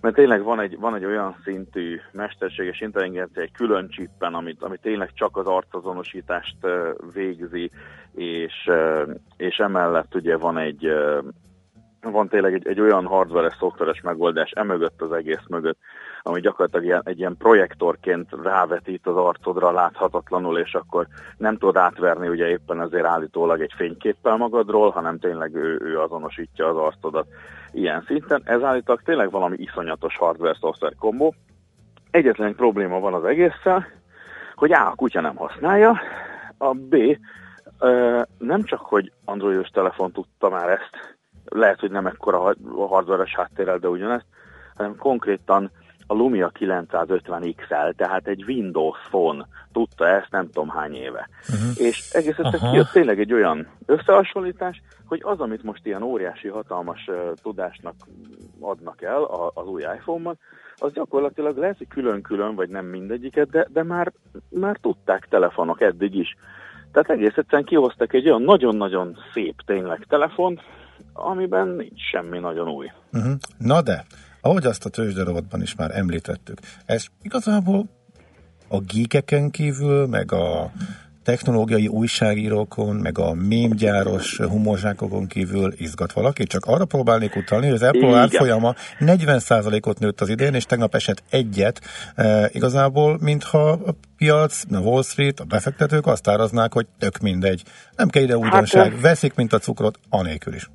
mert tényleg van egy, van egy olyan szintű mesterséges intelligencia egy külön csippen, amit, amit tényleg csak az arcazonosítást végzi, és, és emellett ugye van egy, van tényleg egy, egy olyan hardveres, szoftveres megoldás emögött az egész mögött, ami gyakorlatilag ilyen, egy ilyen projektorként rávetít az arcodra láthatatlanul, és akkor nem tudod átverni ugye éppen ezért állítólag egy fényképpel magadról, hanem tényleg ő, ő azonosítja az arcodat ilyen szinten. Ez állítólag tényleg valami iszonyatos hardware-szoftver kombó. Egyetlen egy probléma van az egésszel, hogy A. a kutya nem használja, a B. ö, nem csak, hogy androidos telefon tudta már ezt, lehet, hogy nem ekkora ha- hardware-es háttérrel, de ugyanezt, hanem konkrétan a Lumia 950 XL, tehát egy Windows Phone tudta ezt nem tudom hány éve. Uh-huh. És egész egyszerűen kijött tényleg egy olyan összehasonlítás, hogy az, amit most ilyen óriási, hatalmas uh, tudásnak adnak el a, az új iPhone-ban, az gyakorlatilag lehet, hogy külön-külön, vagy nem mindegyiket, de, de már, már tudták telefonok eddig is. Tehát egész egyszerűen kihoztak egy olyan nagyon-nagyon szép tényleg telefont, amiben nincs semmi nagyon új. Uh-huh. Na de, ahogy azt a tőzsderovatban is már említettük, ez igazából a geekeken kívül, meg a technológiai újságírókon, meg a mémgyáros humorzsákokon kívül izgat valaki. Csak arra próbálnék utalni, hogy az Apple Igen. árfolyama 40%-ot nőtt az idén, és tegnap esett egyet. E, igazából, mintha a piac, a Wall Street, a befektetők azt áraznák, hogy tök mindegy. Nem kell ide újdonság, Hát, veszik, mint a cukrot, anélkül is.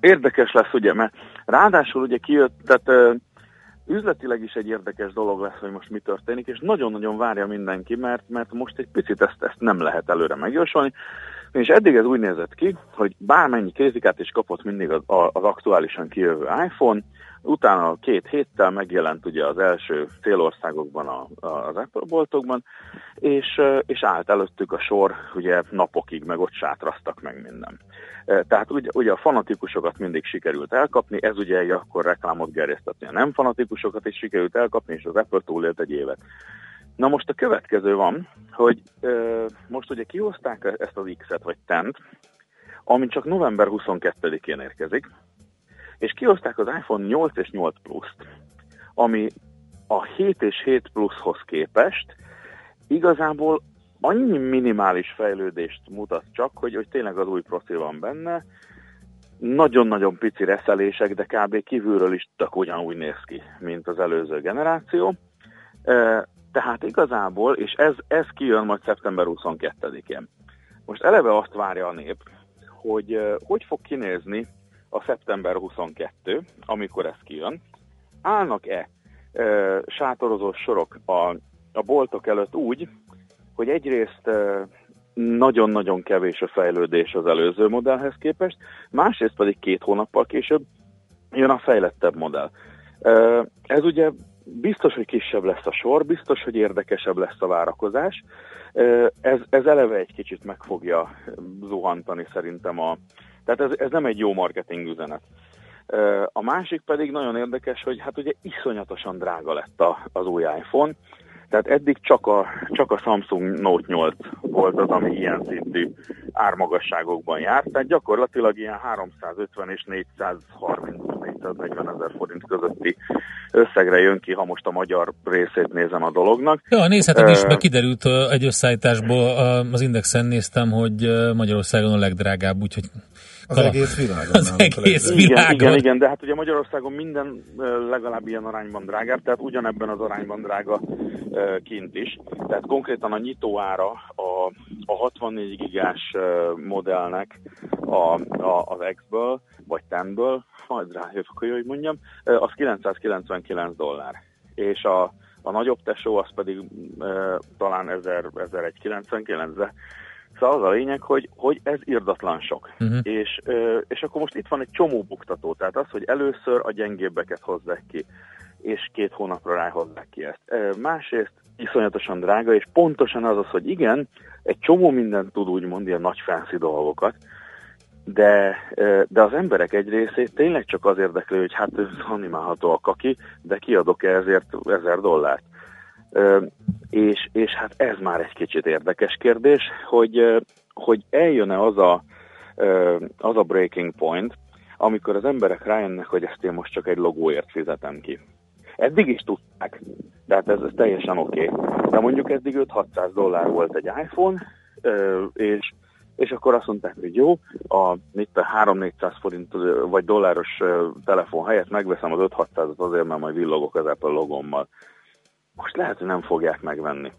Érdekes lesz, ugye, mert ráadásul ugye kijött, tehát üzletileg is egy érdekes dolog lesz, hogy most mi történik, és nagyon-nagyon várja mindenki, mert, mert most egy picit ezt, ezt nem lehet előre megjósolni. És eddig ez úgy nézett ki, hogy bármennyi kritikát is kapott mindig az, az aktuálisan kijövő iPhone, utána két héttel megjelent ugye az első célországokban a, a, az Apple boltokban, és, és állt előttük a sor ugye napokig, meg ott sátraztak meg minden. Tehát ugye, ugye a fanatikusokat mindig sikerült elkapni, ez ugye akkor reklámot gerjesztetni. A nem fanatikusokat is sikerült elkapni, és az Apple túlélt egy évet. Na most a következő van, hogy ö, most ugye kihozták ezt az X-et vagy Tent, ami csak november 22-én érkezik, és kihozták az iPhone 8 és 8 Plus-t, ami a 7 és 7 Plus-hoz képest igazából annyi minimális fejlődést mutat csak, hogy, hogy tényleg az új profil van benne, nagyon-nagyon pici reszelések, de kb. kívülről is tök ugyanúgy néz ki, mint az előző generáció. Tehát igazából, és ez, ez kijön majd szeptember 22-én. Most eleve azt várja a nép, hogy hogy fog kinézni a szeptember 22, amikor ez kijön. Állnak-e e, sátorozó sorok a, a boltok előtt úgy, hogy egyrészt e, nagyon-nagyon kevés a fejlődés az előző modellhez képest, másrészt pedig két hónappal később jön a fejlettebb modell. Ez ugye biztos, hogy kisebb lesz a sor, biztos, hogy érdekesebb lesz a várakozás. Ez, ez eleve egy kicsit meg fogja zuhantani szerintem a... Tehát ez, ez nem egy jó marketing üzenet. A másik pedig nagyon érdekes, hogy hát ugye iszonyatosan drága lett a, az új iPhone, tehát eddig csak a, csak a Samsung Note 8 volt az, ami ilyen szintű ármagasságokban járt, tehát gyakorlatilag ilyen 350 és 430-440 ezer forint közötti összegre jön ki, ha most a magyar részét nézem a dolognak. Ja, nézheted is, mert kiderült egy összeállításból, az Indexen néztem, hogy Magyarországon a legdrágább, úgyhogy Az kala- egész világon. [laughs] Az egész legdrágább. Igen, világon. igen, igen, de hát ugye Magyarországon minden legalább ilyen arányban drágább, tehát ugyanebben az arányban drága kint is. Tehát konkrétan a nyitóára a, a 64 gigás modellnek a, a, az X-ből, vagy 10-ből, majd rájövök, hogy hogy mondjam, az 999 dollár. És a, a nagyobb tesó az pedig ö, talán 1000, 1199, de Szóval az a lényeg, hogy, hogy ez irdatlan sok. Mhm. És, és akkor most itt van egy csomó buktató, tehát az, hogy először a gyengébbeket hozzák ki, és két hónapra ráhozzák ki ezt. Másrészt iszonyatosan drága, és pontosan az az, hogy igen, egy csomó mindent tud úgymond, ilyen nagy fancy dolgokat, de, de az emberek egy részét tényleg csak az érdekli, hogy hát ez animálható a kaki, de kiadok-e ezért ezer dollárt. És, és hát ez már egy kicsit érdekes kérdés, hogy, hogy eljön-e az a, az a breaking point, amikor az emberek rájönnek, hogy ezt én most csak egy logóért fizetem ki. Eddig is tudták, de hát ez, ez teljesen oké. Okay. De mondjuk eddig 5-600 dollár volt egy iPhone, és, és akkor azt mondták, hogy jó, a mit a 3-400 forint vagy dolláros telefon helyett megveszem az 5-600-at azért, mert majd villogok az Apple logommal. Most lehet, hogy nem fogják megvenni.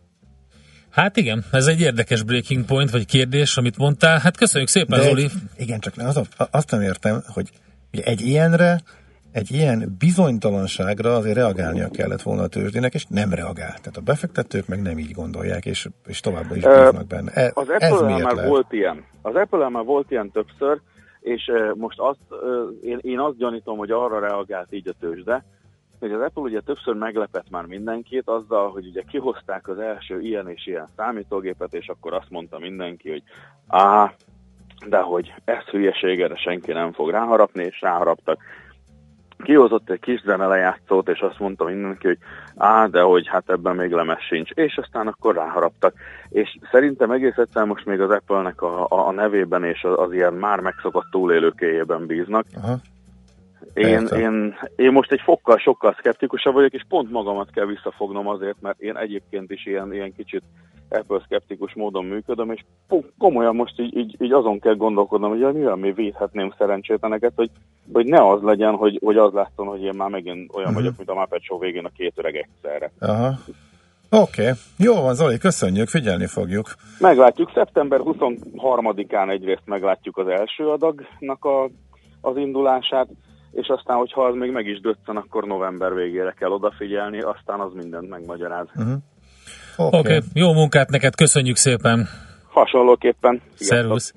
Hát igen, ez egy érdekes breaking point, vagy kérdés, amit mondtál. Hát köszönjük szépen, De Zoli. egy, igen, csak az azt nem értem, hogy egy ilyenre, egy ilyen bizonytalanságra azért reagálnia kellett volna a tőzsdének, és nem reagál. Tehát a befektetők meg nem így gondolják, és, és továbbra is bíznak benne. E, Az apple már lehet? volt ilyen. Az apple már volt ilyen többször, és most azt, én, én azt gyanítom, hogy arra reagált így a tőzsde, hogy az Apple ugye többször meglepett már mindenkit azzal, hogy ugye kihozták az első ilyen és ilyen számítógépet, és akkor azt mondta mindenki, hogy á, de hogy ez hülyeség, erre senki nem fog ráharapni, és ráharaptak. Kihozott egy kis zenelejátszót, és azt mondta mindenki, hogy á, de hogy hát ebben még lemez sincs, és aztán akkor ráharaptak. És szerintem egész egyszer most még az Apple-nek a, a, a nevében és az, az ilyen már megszokott túlélőkéjében bíznak. Aha. Én, én, én most egy fokkal sokkal szkeptikusabb vagyok, és pont magamat kell visszafognom azért, mert én egyébként is ilyen, ilyen kicsit Apple szkeptikus módon működöm, és komolyan most így, így, így azon kell gondolkodnom, hogy jaj, mivel mi védhetném szerencsétleneket, hogy, hogy ne az legyen, hogy, hogy az látszon, hogy én már megint olyan Mhm. vagyok, mint a Muppet Show végén a két öreg egyszerre. Aha. Oké, okay. jó van Zoli, köszönjük, figyelni fogjuk. Meglátjuk, szeptember 23-án egyrészt meglátjuk az első adagnak a, az indulását, és aztán, hogyha az még meg is döccen, akkor november végére kell odafigyelni, aztán az mindent megmagyaráz. Uh-huh. Oké, okay. jó munkát neked, köszönjük szépen. Hasonlóképpen. Szervusz.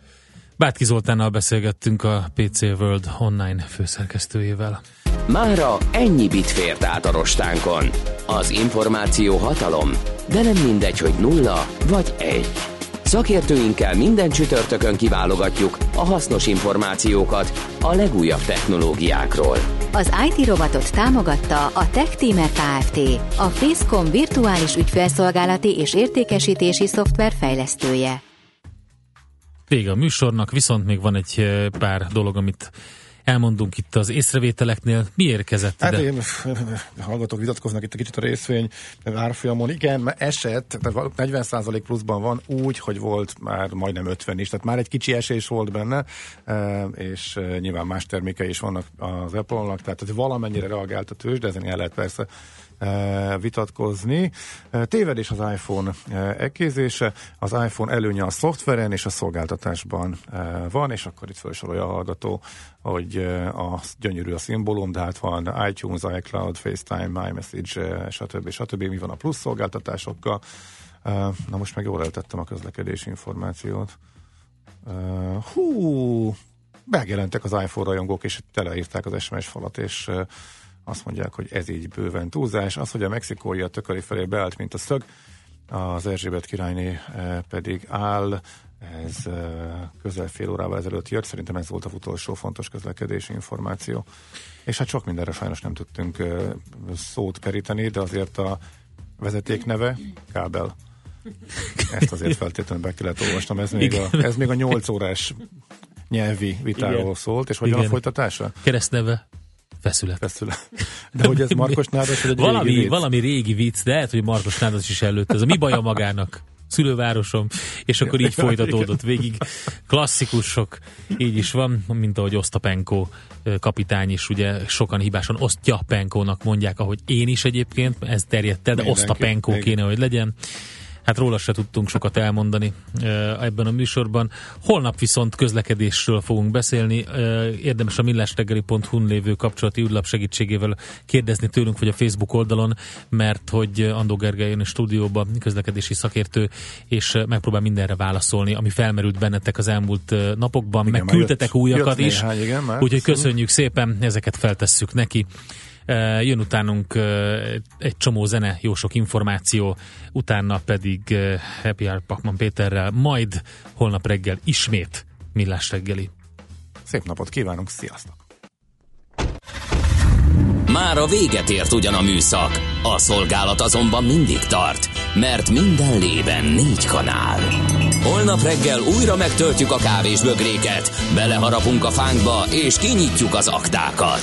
Bátki Zoltánnal beszélgettünk a PC World online főszerkesztőjével. Mára ennyi bit fért át a rostánkon. Az információ hatalom, de nem mindegy, hogy nulla vagy egy. Szakértőinkkel minden csütörtökön kiválogatjuk a hasznos információkat a legújabb technológiákról. Az IT robotot támogatta a TechTeamer Kft. A Facecom virtuális ügyfélszolgálati és értékesítési szoftver fejlesztője. Vége a műsornak, viszont még van egy eh, pár dolog, amit elmondunk itt az észrevételeknél. Mi érkezett Hát ide? én, hallgatók vitatkoznak itt egy kicsit a részvény árfolyamon. Igen, mert esett, tehát 40% pluszban van úgy, hogy volt már majdnem 50 is, tehát már egy kicsi esés volt benne, eh, és eh, nyilván más termékei is vannak az Apple-nak, tehát valamennyire reagált a tőzs, de ezen el lehet persze vitatkozni. Tévedés az iPhone ekézése, az iPhone előnye a szoftveren és a szolgáltatásban van, és akkor itt felsorolja a hallgató, hogy a gyönyörű a szimbólum, de hát van iTunes, iCloud, FaceTime, iMessage, stb. stb. Mi van a plusz szolgáltatásokkal? Na most meg jól eltettem a közlekedési információt. Hú, megjelentek az iPhone rajongók, és teleírták az SMS falat, és azt mondják, hogy ez így bőven túlzás. Az, hogy a mexikói a tököli felé beállt, mint a szög, az Erzsébet királyné uh, pedig áll, ez uh, közel fél órával ezelőtt jött, szerintem ez volt a utolsó fontos közlekedési információ. És hát sok mindenre sajnos nem tudtunk uh, szót períteni, de azért a vezeték neve kábel. Ezt azért feltétlenül be kellett olvasnom. Ez még, a, ez még a 8 órás nyelvi vitáról Igen. szólt, és hogyan a Igen. folytatása? Keresztneve? Feszület. Feszület. De hogy ez Markos Nádas, vagy egy valami, régi vicc? valami régi vicc, de lehet, hogy Markos Nádas is előtt. Ez a mi baja magának? Szülővárosom, és akkor így folytatódott végig. Klasszikusok, így is van, mint ahogy Osztapenko kapitány is, ugye sokan hibásan Osztyapenkónak mondják, ahogy én is egyébként, ez terjedt el, de Osztapenko kéne, hogy legyen. Hát róla se tudtunk sokat elmondani ebben a műsorban. Holnap viszont közlekedésről fogunk beszélni. Érdemes a millásreggeli.hu-n lévő kapcsolati űrlap segítségével kérdezni tőlünk, vagy a Facebook oldalon, mert hogy Andó Gergely jön a stúdióba, közlekedési szakértő, és megpróbál mindenre válaszolni, ami felmerült bennetek az elmúlt napokban, Igen, meg már küldtetek jött- újakat jött is. néhány, igen, már. Úgyhogy köszönjük szépen, ezeket feltesszük neki. Uh, Jön utánunk uh, egy csomó zene, jó sok információ, utána pedig uh, Happy Hour Pakman Péterrel, majd holnap reggel ismét Millás reggeli. Szép napot kívánunk, sziasztok! Már a véget ért ugyan a műszak, a szolgálat azonban mindig tart, mert minden lében négy kanál. Holnap reggel újra megtöltjük a kávés bögréket, beleharapunk a fánkba és kinyitjuk az aktákat.